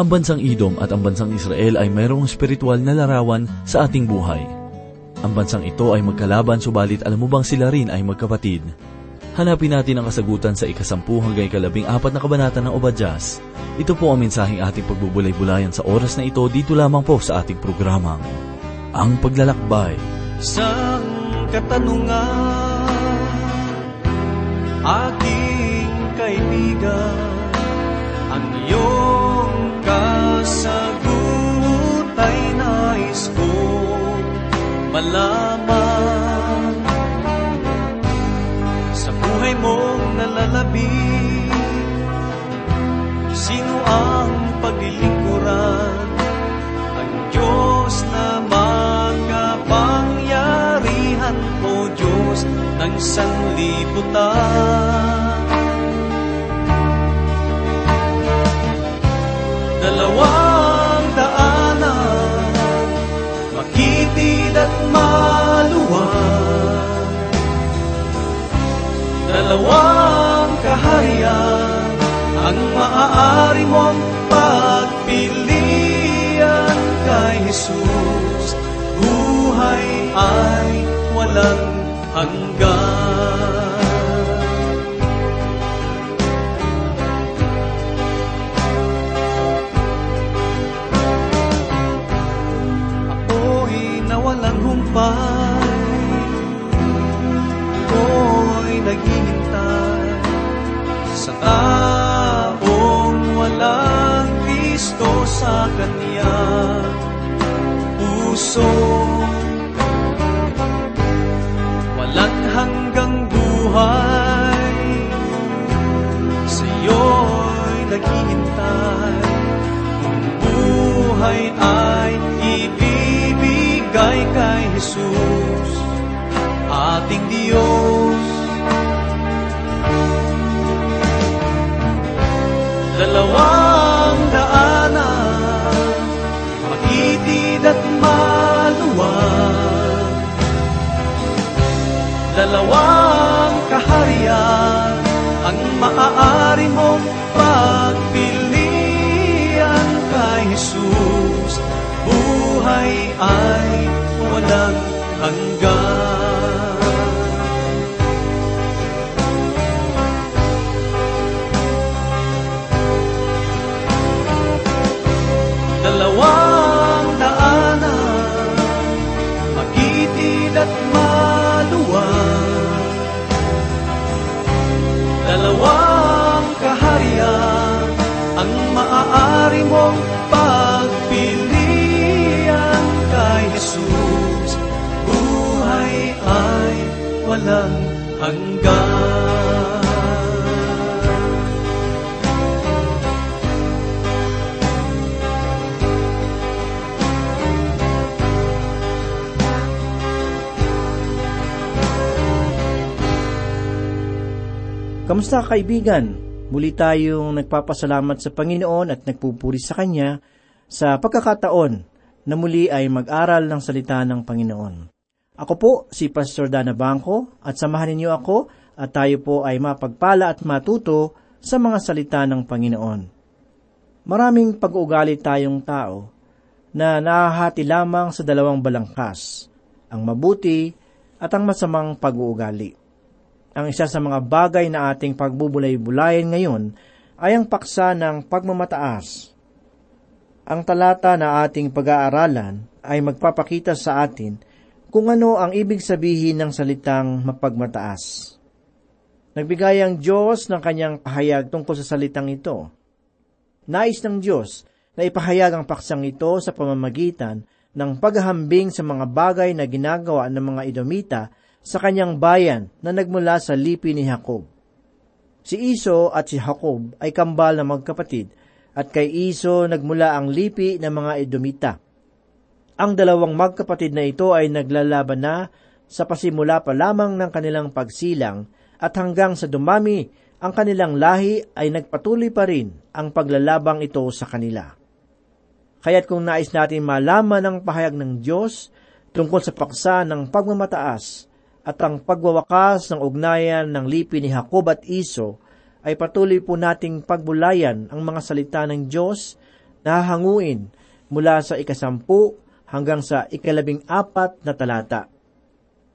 Ang bansang Idom at ang bansang Israel ay mayroong spiritual na larawan sa ating buhay. Ang bansang ito ay magkalaban subalit alam mo bang sila rin ay magkapatid? Hanapin natin ang kasagutan sa ikasampu hanggang ikalabing apat na kabanata ng Obadyas. Ito po ang mensaheng ating pagbubulay-bulayan sa oras na ito dito lamang po sa ating programang, Ang Paglalakbay. Sa katanungan, aking kaibigan, ang iyong kasagot ay nais ko malaman. Sa buhay mong nalalabi, sino ang paglilingkuran? Ang Diyos na makapangyarihan, O Diyos ng sanlibutan. Jesus. Buhay ay walang hanggan. Ako'y nawalang humpay puso. Walang hanggang buhay. Sa'yo'y naghihintay. Kung buhay ay ibibigay kay Jesus Ating Diyos. Dalawang Dalawang kaharian Ang maaari mong pagpilian kay Jesus. Buhay ay walang hanggan Kamusta kaibigan? Muli tayong nagpapasalamat sa Panginoon at nagpupuri sa Kanya sa pagkakataon na muli ay mag-aral ng salita ng Panginoon. Ako po si Pastor Dana Bangko at samahan ninyo ako at tayo po ay mapagpala at matuto sa mga salita ng Panginoon. Maraming pag-uugali tayong tao na nahahati lamang sa dalawang balangkas, ang mabuti at ang masamang pag-uugali. Ang isa sa mga bagay na ating pagbubulay-bulayan ngayon ay ang paksa ng pagmamataas. Ang talata na ating pag-aaralan ay magpapakita sa atin kung ano ang ibig sabihin ng salitang mapagmataas. Nagbigay ang Diyos ng kanyang pahayag tungkol sa salitang ito. Nais ng Diyos na ipahayag ang paksang ito sa pamamagitan ng paghahambing sa mga bagay na ginagawa ng mga Idomita sa kanyang bayan na nagmula sa lipi ni Jacob. Si Iso at si Jacob ay kambal na magkapatid at kay Iso nagmula ang lipi ng mga Edomita. Ang dalawang magkapatid na ito ay naglalaban na sa pasimula pa lamang ng kanilang pagsilang at hanggang sa dumami ang kanilang lahi ay nagpatuloy pa rin ang paglalabang ito sa kanila. Kaya't kung nais natin malaman ang pahayag ng Diyos tungkol sa paksa ng pagmamataas at ang pagwawakas ng ugnayan ng lipi ni Jacob at Iso, ay patuloy po nating pagbulayan ang mga salita ng Diyos nahahanguin mula sa ikasampu hanggang sa ikalabing apat na talata.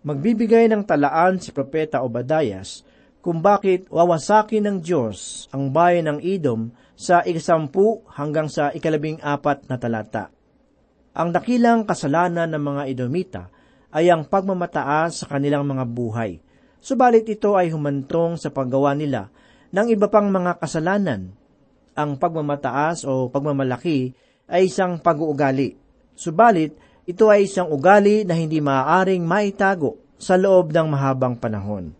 Magbibigay ng talaan si Propeta Obadayas kung bakit wawasakin ng Diyos ang bayan ng Edom sa ikasampu hanggang sa ikalabing apat na talata. Ang dakilang kasalanan ng mga Edomita ay ang pagmamataas sa kanilang mga buhay. Subalit ito ay humantong sa paggawa nila ng iba pang mga kasalanan. Ang pagmamataas o pagmamalaki ay isang pag-uugali. Subalit, ito ay isang ugali na hindi maaaring maitago sa loob ng mahabang panahon.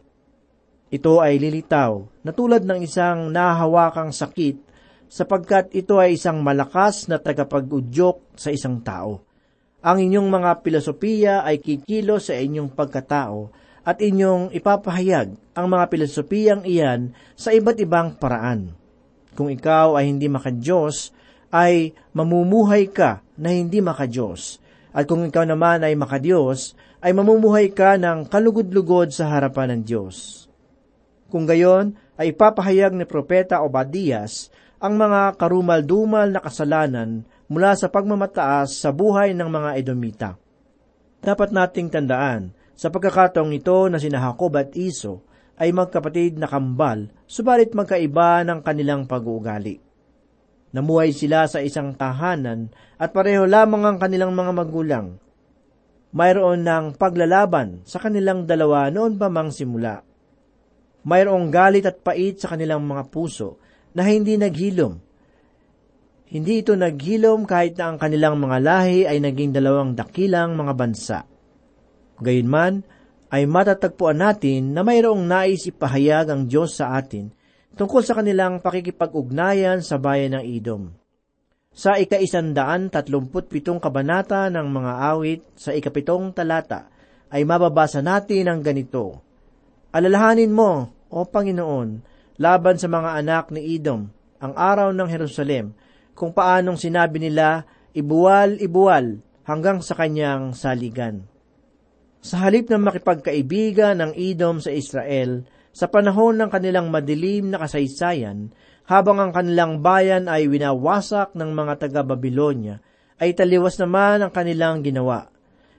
Ito ay lilitaw na tulad ng isang nahahawakang sakit sapagkat ito ay isang malakas na tagapag-udyok sa isang tao. Ang inyong mga pilosopiya ay kikilo sa inyong pagkatao at inyong ipapahayag ang mga pilosopiyang iyan sa iba't ibang paraan. Kung ikaw ay hindi makadiyos, ay mamumuhay ka na hindi makadiyos. At kung ikaw naman ay makadiyos, ay mamumuhay ka ng kalugod-lugod sa harapan ng Diyos. Kung gayon, ay ipapahayag ni Propeta Obadias ang mga karumal-dumal na kasalanan mula sa pagmamataas sa buhay ng mga Edomita. Dapat nating tandaan, sa pagkakataong ito na sina Jacob at Iso ay magkapatid na kambal, subalit magkaiba ng kanilang pag-uugali. Namuhay sila sa isang tahanan at pareho lamang ang kanilang mga magulang. Mayroon ng paglalaban sa kanilang dalawa noon pa mang simula. Mayroong galit at pait sa kanilang mga puso na hindi naghilom. Hindi ito naghilom kahit na ang kanilang mga lahi ay naging dalawang dakilang mga bansa. Gayunman, ay matatagpuan natin na mayroong nais ipahayag ang Diyos sa atin tungkol sa kanilang pakikipag-ugnayan sa bayan ng Edom. Sa ika-isandaan tatlumput pitong kabanata ng mga awit sa ikapitong talata ay mababasa natin ang ganito, Alalahanin mo, O Panginoon, laban sa mga anak ni Edom, ang araw ng Jerusalem, kung paanong sinabi nila, ibuwal-ibuwal hanggang sa kanyang saligan. Sa halip na makipagkaibigan ng Edom sa Israel, sa panahon ng kanilang madilim na kasaysayan, habang ang kanilang bayan ay winawasak ng mga taga-Babilonya, ay taliwas naman ang kanilang ginawa.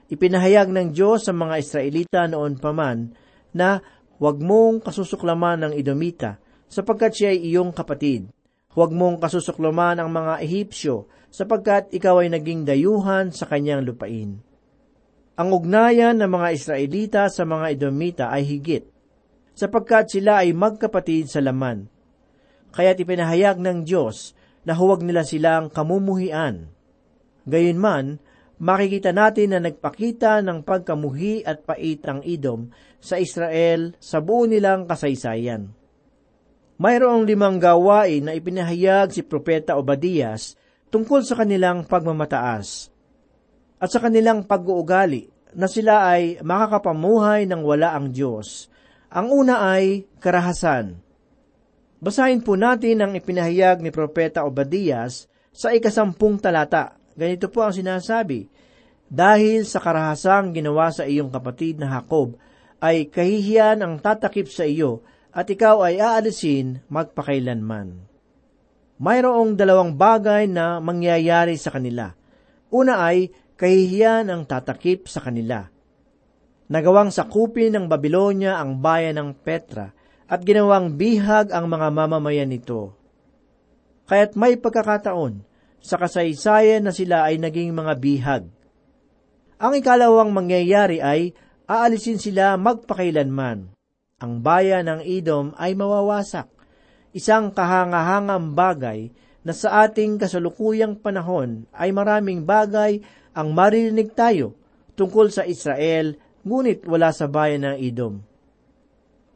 Ipinahayag ng Diyos sa mga Israelita noon paman na huwag mong kasusuklaman ng Edomita sapagkat siya ay iyong kapatid. Huwag mong kasusukluman ang mga Ehipsyo, sapagkat ikaw ay naging dayuhan sa kanyang lupain. Ang ugnayan ng mga Israelita sa mga Edomita ay higit, sapagkat sila ay magkapatid sa laman. Kaya't ipinahayag ng Diyos na huwag nila silang kamumuhian. Gayunman, makikita natin na nagpakita ng pagkamuhi at pait ang Edom sa Israel sa buo nilang kasaysayan. Mayroong limang gawain na ipinahayag si Propeta Obadias tungkol sa kanilang pagmamataas at sa kanilang pag-uugali na sila ay makakapamuhay ng wala ang Diyos. Ang una ay karahasan. Basahin po natin ang ipinahayag ni Propeta Obadias sa ikasampung talata. Ganito po ang sinasabi, Dahil sa karahasang ginawa sa iyong kapatid na Jacob, ay kahihiyan ang tatakip sa iyo at ikaw ay aalisin magpakailanman. Mayroong dalawang bagay na mangyayari sa kanila. Una ay kahihiyan ang tatakip sa kanila. Nagawang sakupin ng Babylonia ang bayan ng Petra at ginawang bihag ang mga mamamayan nito. Kaya't may pagkakataon sa kasaysayan na sila ay naging mga bihag. Ang ikalawang mangyayari ay aalisin sila magpakailanman ang bayan ng Edom ay mawawasak. Isang kahangahangang bagay na sa ating kasalukuyang panahon ay maraming bagay ang maririnig tayo tungkol sa Israel, ngunit wala sa bayan ng Edom.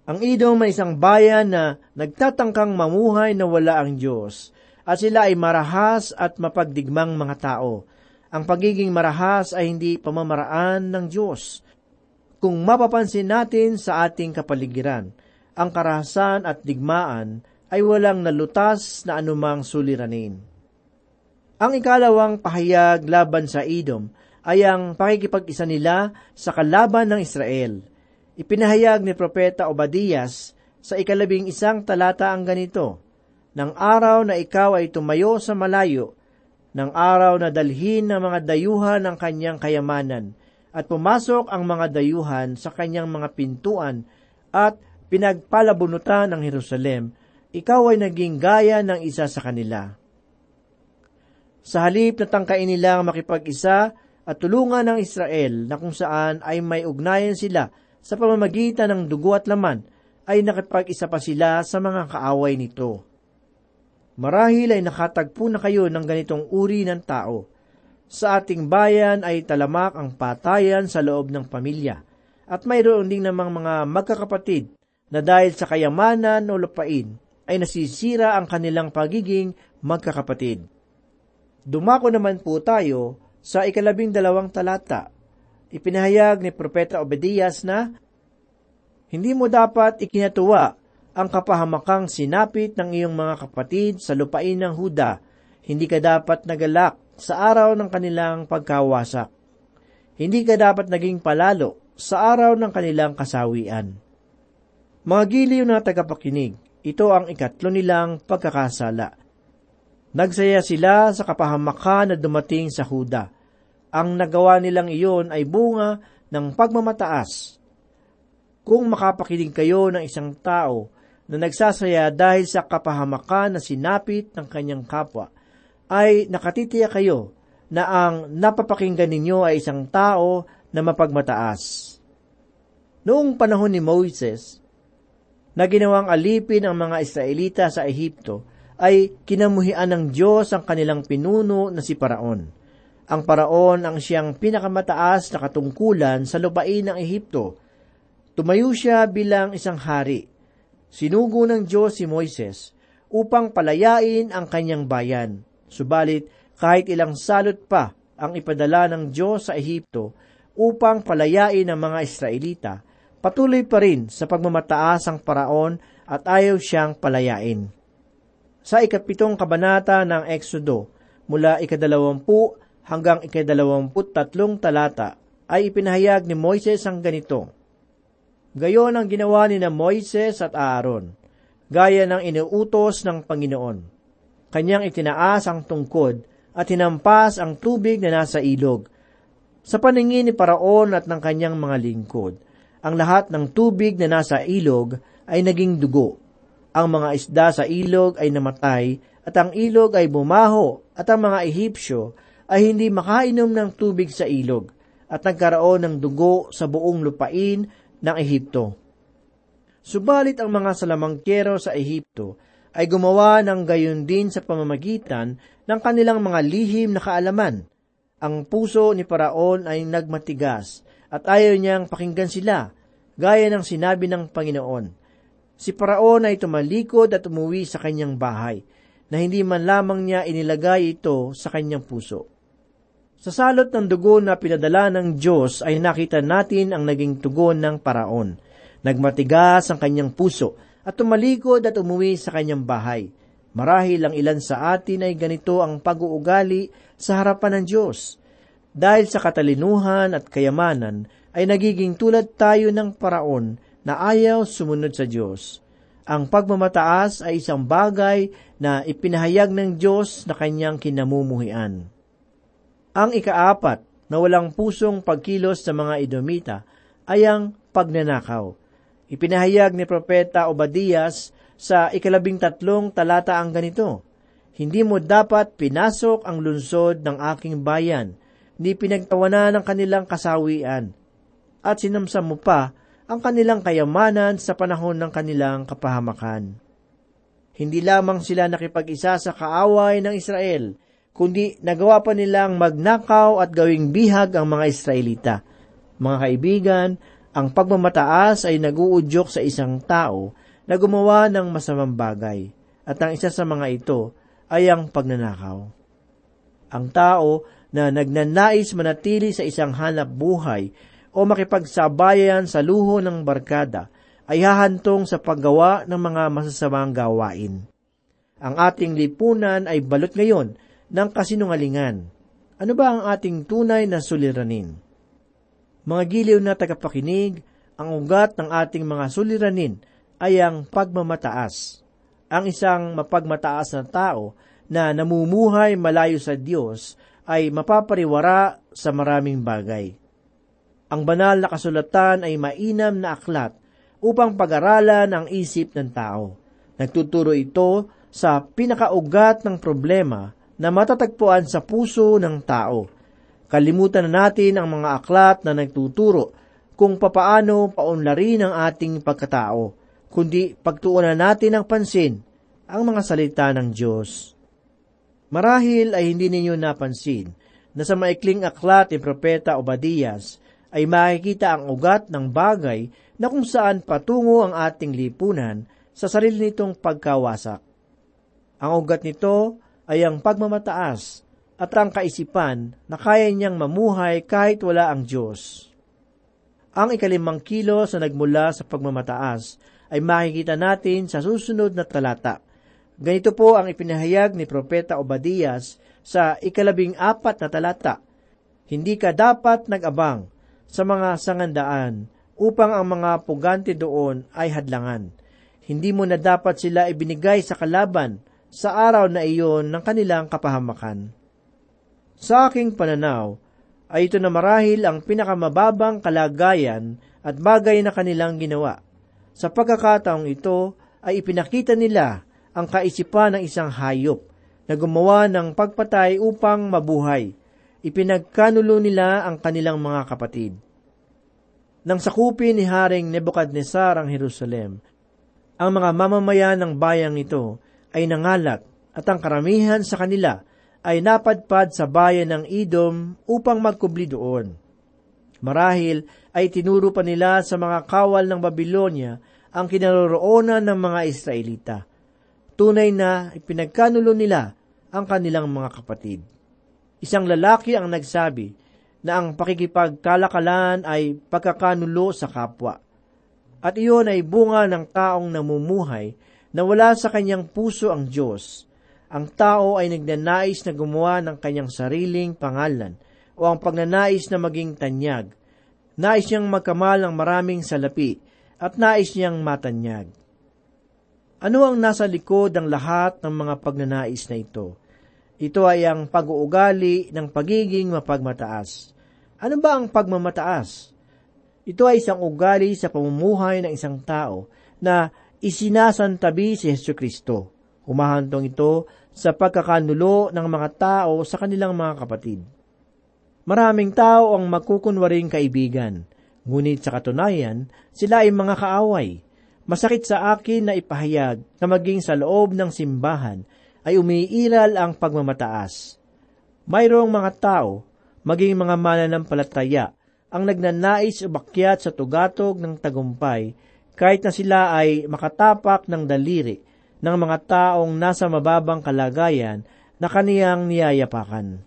Ang Edom ay isang bayan na nagtatangkang mamuhay na wala ang Diyos, at sila ay marahas at mapagdigmang mga tao. Ang pagiging marahas ay hindi pamamaraan ng Diyos, kung mapapansin natin sa ating kapaligiran, ang karahasan at digmaan ay walang nalutas na anumang suliranin. Ang ikalawang pahayag laban sa Edom ay ang pakikipag-isa nila sa kalaban ng Israel. Ipinahayag ni Propeta Obadias sa ikalabing isang talata ang ganito, Nang araw na ikaw ay tumayo sa malayo, ng araw na dalhin ng mga dayuhan ng kanyang kayamanan, at pumasok ang mga dayuhan sa kanyang mga pintuan at pinagpalabunutan ng Jerusalem, ikaw ay naging gaya ng isa sa kanila. Sa halip na tangkain nilang makipag-isa at tulungan ng Israel na kung saan ay may ugnayan sila sa pamamagitan ng dugo at laman, ay nakipag-isa pa sila sa mga kaaway nito. Marahil ay nakatagpo na kayo ng ganitong uri ng tao. Sa ating bayan ay talamak ang patayan sa loob ng pamilya. At mayroon din namang mga magkakapatid na dahil sa kayamanan o lupain ay nasisira ang kanilang pagiging magkakapatid. Dumako naman po tayo sa ikalabing dalawang talata. Ipinahayag ni Propeta Obedias na, Hindi mo dapat ikinatuwa ang kapahamakang sinapit ng iyong mga kapatid sa lupain ng Huda, hindi ka dapat nagalak sa araw ng kanilang pagkawasak. Hindi ka dapat naging palalo sa araw ng kanilang kasawian. Mga giliw na tagapakinig, ito ang ikatlo nilang pagkakasala. Nagsaya sila sa kapahamakan na dumating sa Huda. Ang nagawa nilang iyon ay bunga ng pagmamataas. Kung makapakinig kayo ng isang tao na nagsasaya dahil sa kapahamakan na sinapit ng kanyang kapwa, ay nakatitiya kayo na ang napapakinggan ninyo ay isang tao na mapagmataas. Noong panahon ni Moses, na ginawang alipin ang mga Israelita sa Ehipto, ay kinamuhian ng Diyos ang kanilang pinuno na si Paraon. Ang Paraon ang siyang pinakamataas na katungkulan sa lupain ng Ehipto. Tumayo siya bilang isang hari Sinugo ng Diyos si Moises upang palayain ang kanyang bayan. Subalit, kahit ilang salot pa ang ipadala ng Diyos sa Ehipto upang palayain ang mga Israelita, patuloy pa rin sa pagmamataas ang paraon at ayaw siyang palayain. Sa ikapitong kabanata ng Exodo, mula ikadalawampu hanggang ikadalawamput tatlong talata, ay ipinahayag ni Moises ang ganito, Gayon ang ginawa ni na Moises at Aaron, gaya ng inuutos ng Panginoon. Kanyang itinaas ang tungkod at hinampas ang tubig na nasa ilog. Sa paningin ni Paraon at ng kanyang mga lingkod, ang lahat ng tubig na nasa ilog ay naging dugo. Ang mga isda sa ilog ay namatay at ang ilog ay bumaho at ang mga Ehipsyo ay hindi makainom ng tubig sa ilog at nagkaroon ng dugo sa buong lupain ng Ehipto. Subalit ang mga salamangkero sa Ehipto ay gumawa ng gayon din sa pamamagitan ng kanilang mga lihim na kaalaman. Ang puso ni Paraon ay nagmatigas at ayaw niyang pakinggan sila, gaya ng sinabi ng Panginoon. Si Paraon ay tumalikod at umuwi sa kanyang bahay, na hindi man lamang niya inilagay ito sa kanyang puso. Sa salot ng dugo na pinadala ng Diyos ay nakita natin ang naging tugon ng paraon. Nagmatigas ang kanyang puso at tumalikod at umuwi sa kanyang bahay. Marahil ang ilan sa atin ay ganito ang pag-uugali sa harapan ng Diyos. Dahil sa katalinuhan at kayamanan ay nagiging tulad tayo ng paraon na ayaw sumunod sa Diyos. Ang pagmamataas ay isang bagay na ipinahayag ng Diyos na kanyang kinamumuhian. Ang ikaapat na walang pusong pagkilos sa mga Edomita ay ang pagnanakaw. Ipinahayag ni Propeta Obadias sa ikalabing tatlong talata ang ganito, Hindi mo dapat pinasok ang lunsod ng aking bayan, ni pinagtawanan ng kanilang kasawian, at sinamsam mo pa ang kanilang kayamanan sa panahon ng kanilang kapahamakan. Hindi lamang sila nakipag-isa sa kaaway ng Israel, kundi nagawa pa nilang magnakaw at gawing bihag ang mga Israelita. Mga kaibigan, ang pagmamataas ay naguudyok sa isang tao na gumawa ng masamang bagay, at ang isa sa mga ito ay ang pagnanakaw. Ang tao na nagnanais manatili sa isang hanap buhay o makipagsabayan sa luho ng barkada ay hahantong sa paggawa ng mga masasamang gawain. Ang ating lipunan ay balot ngayon ng kasinungalingan. Ano ba ang ating tunay na suliranin? Mga giliw na tagapakinig, ang ugat ng ating mga suliranin ay ang pagmamataas. Ang isang mapagmataas na tao na namumuhay malayo sa Diyos ay mapapariwara sa maraming bagay. Ang banal na kasulatan ay mainam na aklat upang pag-aralan ang isip ng tao. Nagtuturo ito sa pinakaugat ng problema na matatagpuan sa puso ng tao. Kalimutan na natin ang mga aklat na nagtuturo kung papaano paunlarin ang ating pagkatao, kundi pagtuunan natin ang pansin ang mga salita ng Diyos. Marahil ay hindi ninyo napansin na sa maikling aklat ni Propeta Obadias ay makikita ang ugat ng bagay na kung saan patungo ang ating lipunan sa sarili nitong pagkawasak. Ang ugat nito ay ang pagmamataas at ang kaisipan na kaya niyang mamuhay kahit wala ang Diyos. Ang ikalimang kilo sa nagmula sa pagmamataas ay makikita natin sa susunod na talata. Ganito po ang ipinahayag ni Propeta Obadias sa ikalabing apat na talata. Hindi ka dapat nag-abang sa mga sangandaan upang ang mga pugante doon ay hadlangan. Hindi mo na dapat sila ibinigay sa kalaban sa araw na iyon ng kanilang kapahamakan. Sa aking pananaw, ay ito na marahil ang pinakamababang kalagayan at bagay na kanilang ginawa. Sa pagkakataong ito ay ipinakita nila ang kaisipan ng isang hayop na gumawa ng pagpatay upang mabuhay ipinagkanulo nila ang kanilang mga kapatid. Nang sakupin ni Haring Nebuchadnezzar ang Jerusalem, ang mga mamamayan ng bayang ito ay nangalat at ang karamihan sa kanila ay napadpad sa bayan ng Edom upang magkubli doon. Marahil ay tinuro pa nila sa mga kawal ng Babylonia ang kinaroroonan ng mga Israelita. Tunay na ipinagkanulo nila ang kanilang mga kapatid. Isang lalaki ang nagsabi na ang pakikipagkalakalan ay pagkakanulo sa kapwa. At iyon ay bunga ng taong namumuhay na wala sa kanyang puso ang Diyos. Ang tao ay nagnanais na gumawa ng kanyang sariling pangalan o ang pagnanais na maging tanyag. Nais niyang magkamal ng maraming salapi at nais niyang matanyag. Ano ang nasa likod ng lahat ng mga pagnanais na ito? Ito ay ang pag-uugali ng pagiging mapagmataas. Ano ba ang pagmamataas? Ito ay isang ugali sa pamumuhay ng isang tao na isinasantabi si Yesu Kristo. Humahantong ito sa pagkakanulo ng mga tao sa kanilang mga kapatid. Maraming tao ang magkukunwaring kaibigan, ngunit sa katunayan, sila ay mga kaaway. Masakit sa akin na ipahayag na maging sa loob ng simbahan ay umiiral ang pagmamataas. Mayroong mga tao, maging mga mananampalataya, ang nagnanais umakyat sa tugatog ng tagumpay kahit na sila ay makatapak ng daliri ng mga taong nasa mababang kalagayan na kaniyang niyayapakan.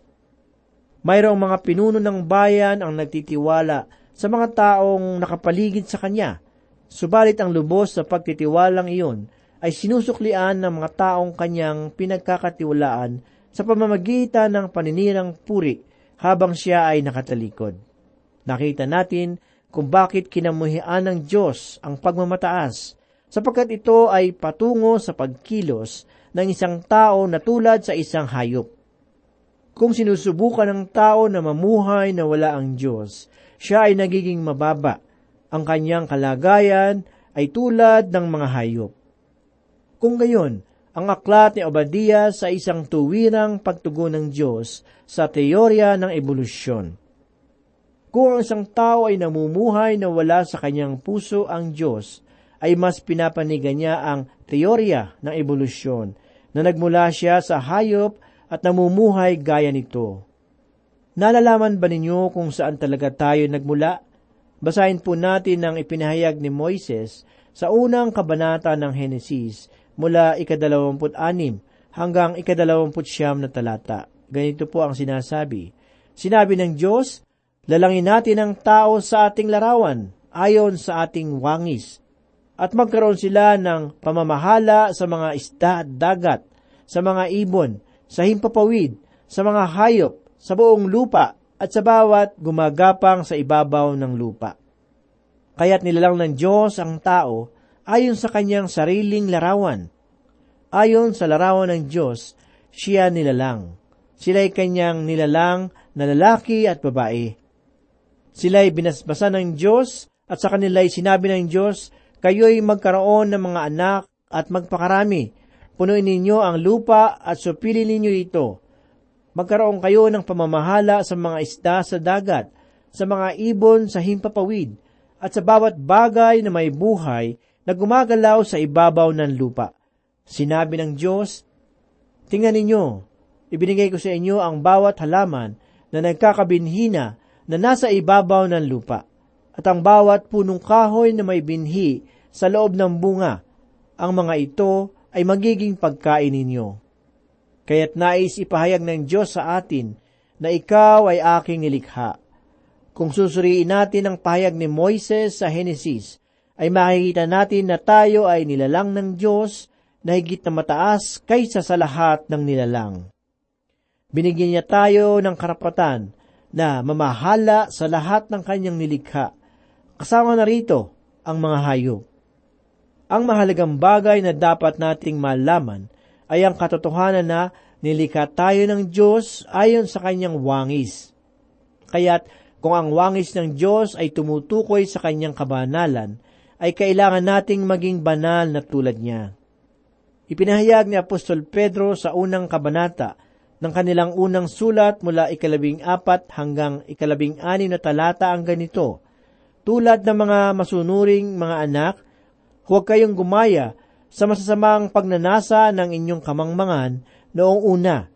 Mayroong mga pinuno ng bayan ang nagtitiwala sa mga taong nakapaligid sa kanya, subalit ang lubos sa pagtitiwalang iyon ay sinusuklian ng mga taong kanyang pinagkakatiwalaan sa pamamagitan ng paninirang puri habang siya ay nakatalikod. Nakita natin kung bakit kinamuhian ng Diyos ang pagmamataas, sapagkat ito ay patungo sa pagkilos ng isang tao na tulad sa isang hayop. Kung sinusubukan ng tao na mamuhay na wala ang Diyos, siya ay nagiging mababa. Ang kanyang kalagayan ay tulad ng mga hayop. Kung gayon, ang aklat ni Obadiah sa isang tuwirang pagtugon ng Diyos sa teorya ng ebolusyon. Kung ang isang tao ay namumuhay na wala sa kanyang puso ang Diyos, ay mas pinapanigan niya ang teorya ng ebolusyon na nagmula siya sa hayop at namumuhay gaya nito. Nalalaman ba ninyo kung saan talaga tayo nagmula? Basahin po natin ang ipinahayag ni Moises sa unang kabanata ng Henesis mula ikadalawamput anim hanggang ikadalawamput siyam na talata. Ganito po ang sinasabi. Sinabi ng Diyos, lalangin natin ang tao sa ating larawan, ayon sa ating wangis, at magkaroon sila ng pamamahala sa mga isda at dagat, sa mga ibon, sa himpapawid, sa mga hayop, sa buong lupa, at sa bawat gumagapang sa ibabaw ng lupa. Kaya't nilalang ng Diyos ang tao ayon sa kanyang sariling larawan. Ayon sa larawan ng Diyos, siya nilalang. Sila'y kanyang nilalang na lalaki at babae. Sila'y binasbasan ng Diyos at sa kanila'y sinabi ng Diyos, kayo'y magkaroon ng mga anak at magpakarami. Punuin ninyo ang lupa at supili ninyo ito. Magkaroon kayo ng pamamahala sa mga isda sa dagat, sa mga ibon sa himpapawid, at sa bawat bagay na may buhay na gumagalaw sa ibabaw ng lupa. Sinabi ng Diyos, Tingnan ninyo, ibinigay ko sa inyo ang bawat halaman na nagkakabinhina na nasa ibabaw ng lupa, at ang bawat punong kahoy na may binhi sa loob ng bunga, ang mga ito ay magiging pagkain ninyo. Kaya't nais ipahayag ng Diyos sa atin na ikaw ay aking nilikha. Kung susuriin natin ang pahayag ni Moises sa Henesis, ay makikita natin na tayo ay nilalang ng Diyos na higit na mataas kaysa sa lahat ng nilalang. Binigyan niya tayo ng karapatan na mamahala sa lahat ng kanyang nilikha. Kasama na rito ang mga hayop. Ang mahalagang bagay na dapat nating malaman ay ang katotohanan na nilikha tayo ng Diyos ayon sa kanyang wangis. Kaya't kung ang wangis ng Diyos ay tumutukoy sa kanyang kabanalan, ay kailangan nating maging banal na tulad niya. Ipinahayag ni Apostol Pedro sa unang kabanata ng kanilang unang sulat mula ikalabing apat hanggang ikalabing anim na talata ang ganito, Tulad ng mga masunuring mga anak, huwag kayong gumaya sa masasamang pagnanasa ng inyong kamangmangan noong una.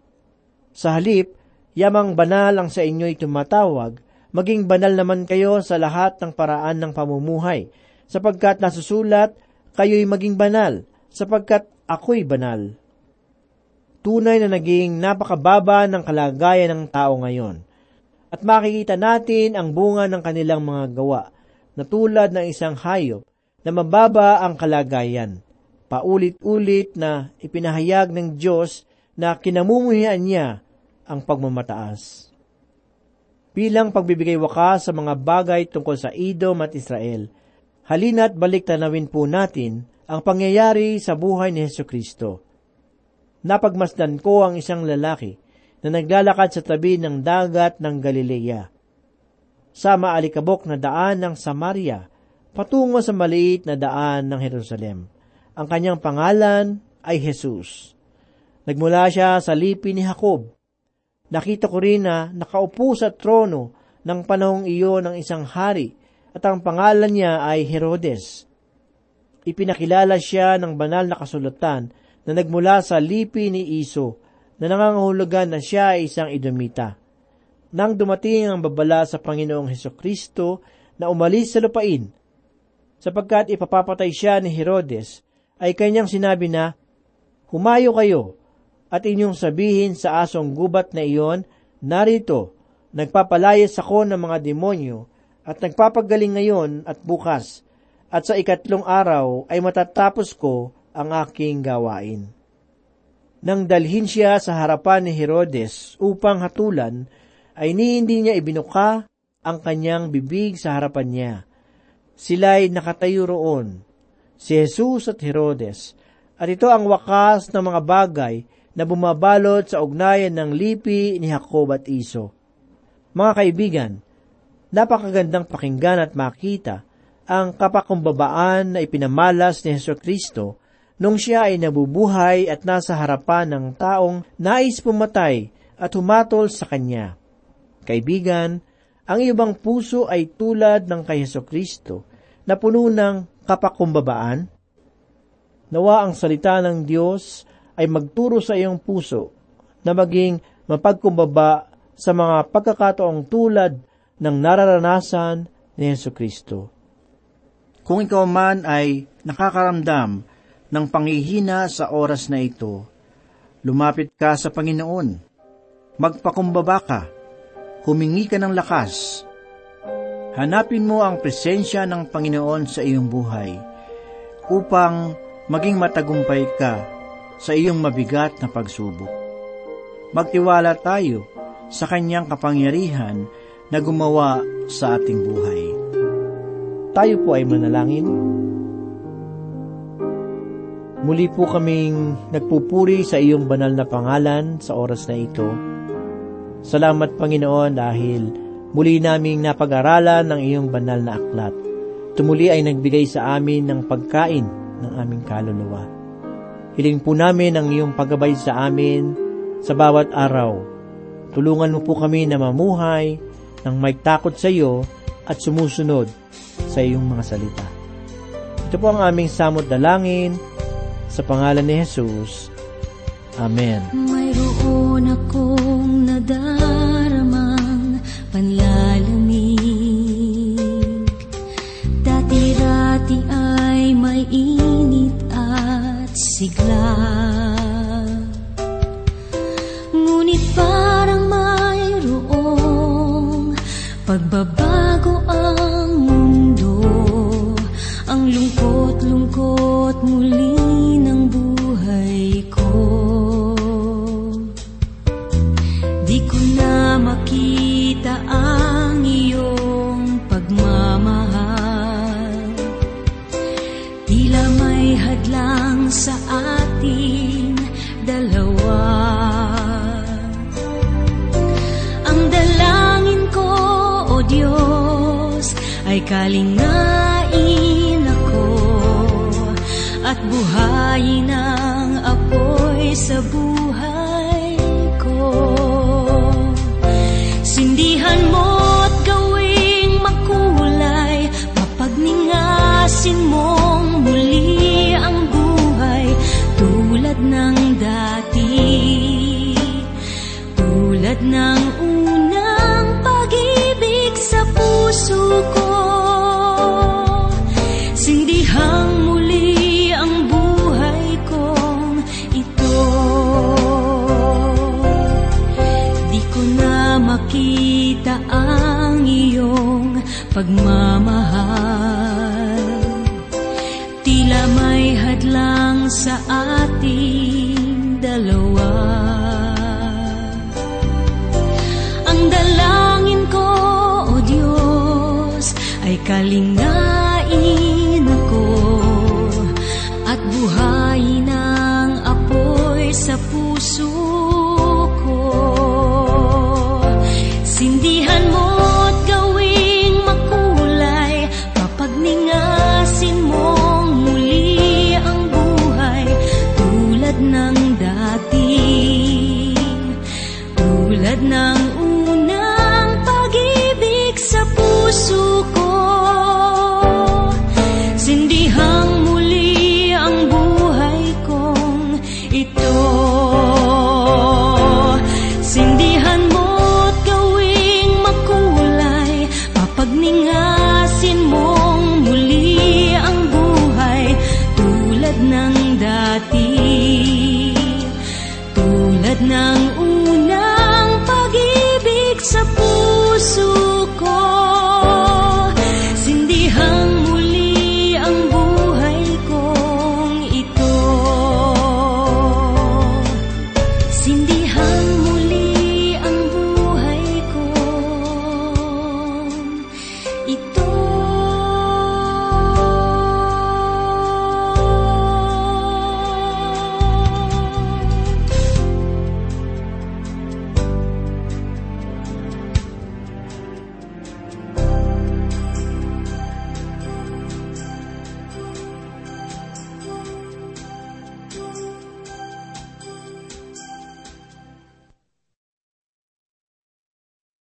Sa halip, yamang banal ang sa inyo'y tumatawag, maging banal naman kayo sa lahat ng paraan ng pamumuhay, sapagkat nasusulat, kayo'y maging banal, sapagkat ako'y banal tunay na naging napakababa ng kalagayan ng tao ngayon. At makikita natin ang bunga ng kanilang mga gawa, na tulad ng isang hayop na mababa ang kalagayan. Paulit-ulit na ipinahayag ng Diyos na kinamumuhian niya ang pagmamataas. Bilang pagbibigay wakas sa mga bagay tungkol sa Edom at Israel, halina't balik tanawin po natin ang pangyayari sa buhay ni Heso Kristo napagmasdan ko ang isang lalaki na naglalakad sa tabi ng dagat ng Galilea. Sa maalikabok na daan ng Samaria, patungo sa maliit na daan ng Jerusalem. Ang kanyang pangalan ay Jesus. Nagmula siya sa lipi ni Jacob. Nakita ko rin na nakaupo sa trono ng panahong iyon ng isang hari at ang pangalan niya ay Herodes. Ipinakilala siya ng banal na kasulatan na nagmula sa lipi ni Iso na nangangahulugan na siya ay isang Idomita. Nang dumating ang babala sa Panginoong Heso Kristo na umalis sa lupain, sapagkat ipapapatay siya ni Herodes, ay kanyang sinabi na, Humayo kayo, at inyong sabihin sa asong gubat na iyon, narito, nagpapalayas ako ng mga demonyo, at nagpapagaling ngayon at bukas, at sa ikatlong araw ay matatapos ko ang aking gawain. Nang dalhin siya sa harapan ni Herodes upang hatulan, ay ni hindi niya ibinuka ang kanyang bibig sa harapan niya. Sila'y nakatayo roon, si Jesus at Herodes, at ito ang wakas ng mga bagay na bumabalot sa ugnayan ng lipi ni Jacob at Iso. Mga kaibigan, napakagandang pakinggan at makita ang kapakumbabaan na ipinamalas ni Heso Kristo nung siya ay nabubuhay at nasa harapan ng taong nais pumatay at humatol sa kanya. Kaibigan, ang iyong puso ay tulad ng kay Heso Kristo na puno ng kapakumbabaan. Nawa ang salita ng Diyos ay magturo sa iyong puso na maging mapagkumbaba sa mga pagkakataong tulad ng nararanasan ni Yesu Kristo. Kung ikaw man ay nakakaramdam ng pangihina sa oras na ito, lumapit ka sa Panginoon. Magpakumbaba ka. Humingi ka ng lakas. Hanapin mo ang presensya ng Panginoon sa iyong buhay upang maging matagumpay ka sa iyong mabigat na pagsubok. Magtiwala tayo sa kanyang kapangyarihan na gumawa sa ating buhay. Tayo po ay manalangin. Muli po kaming nagpupuri sa iyong banal na pangalan sa oras na ito. Salamat Panginoon dahil muli naming napag-aralan ng iyong banal na aklat. Tumuli ay nagbigay sa amin ng pagkain ng aming kaluluwa. Hiling po namin ang iyong paggabay sa amin sa bawat araw. Tulungan mo po kami na mamuhay ng may takot sa iyo at sumusunod sa iyong mga salita. Ito po ang aming samot dalangin sa pangalan ni Jesus. Amen. Mayroon akong nadaramang panlalamig. Dati-rati ay may init at sigla. Ngunit parang mayroong pagbabago ang mundo. Ang lungkot-lungkot muli ay kalingain ako At buhayin ang apoy sa buhay ko. Sindihan mo't gawing makulay Mapagningasin mong muli ang buhay Tulad ng dati Tulad ng unang pagmamahal. Tila may hadlang sa ating dalawa. Ang dalangin ko, O Diyos, ay kalingain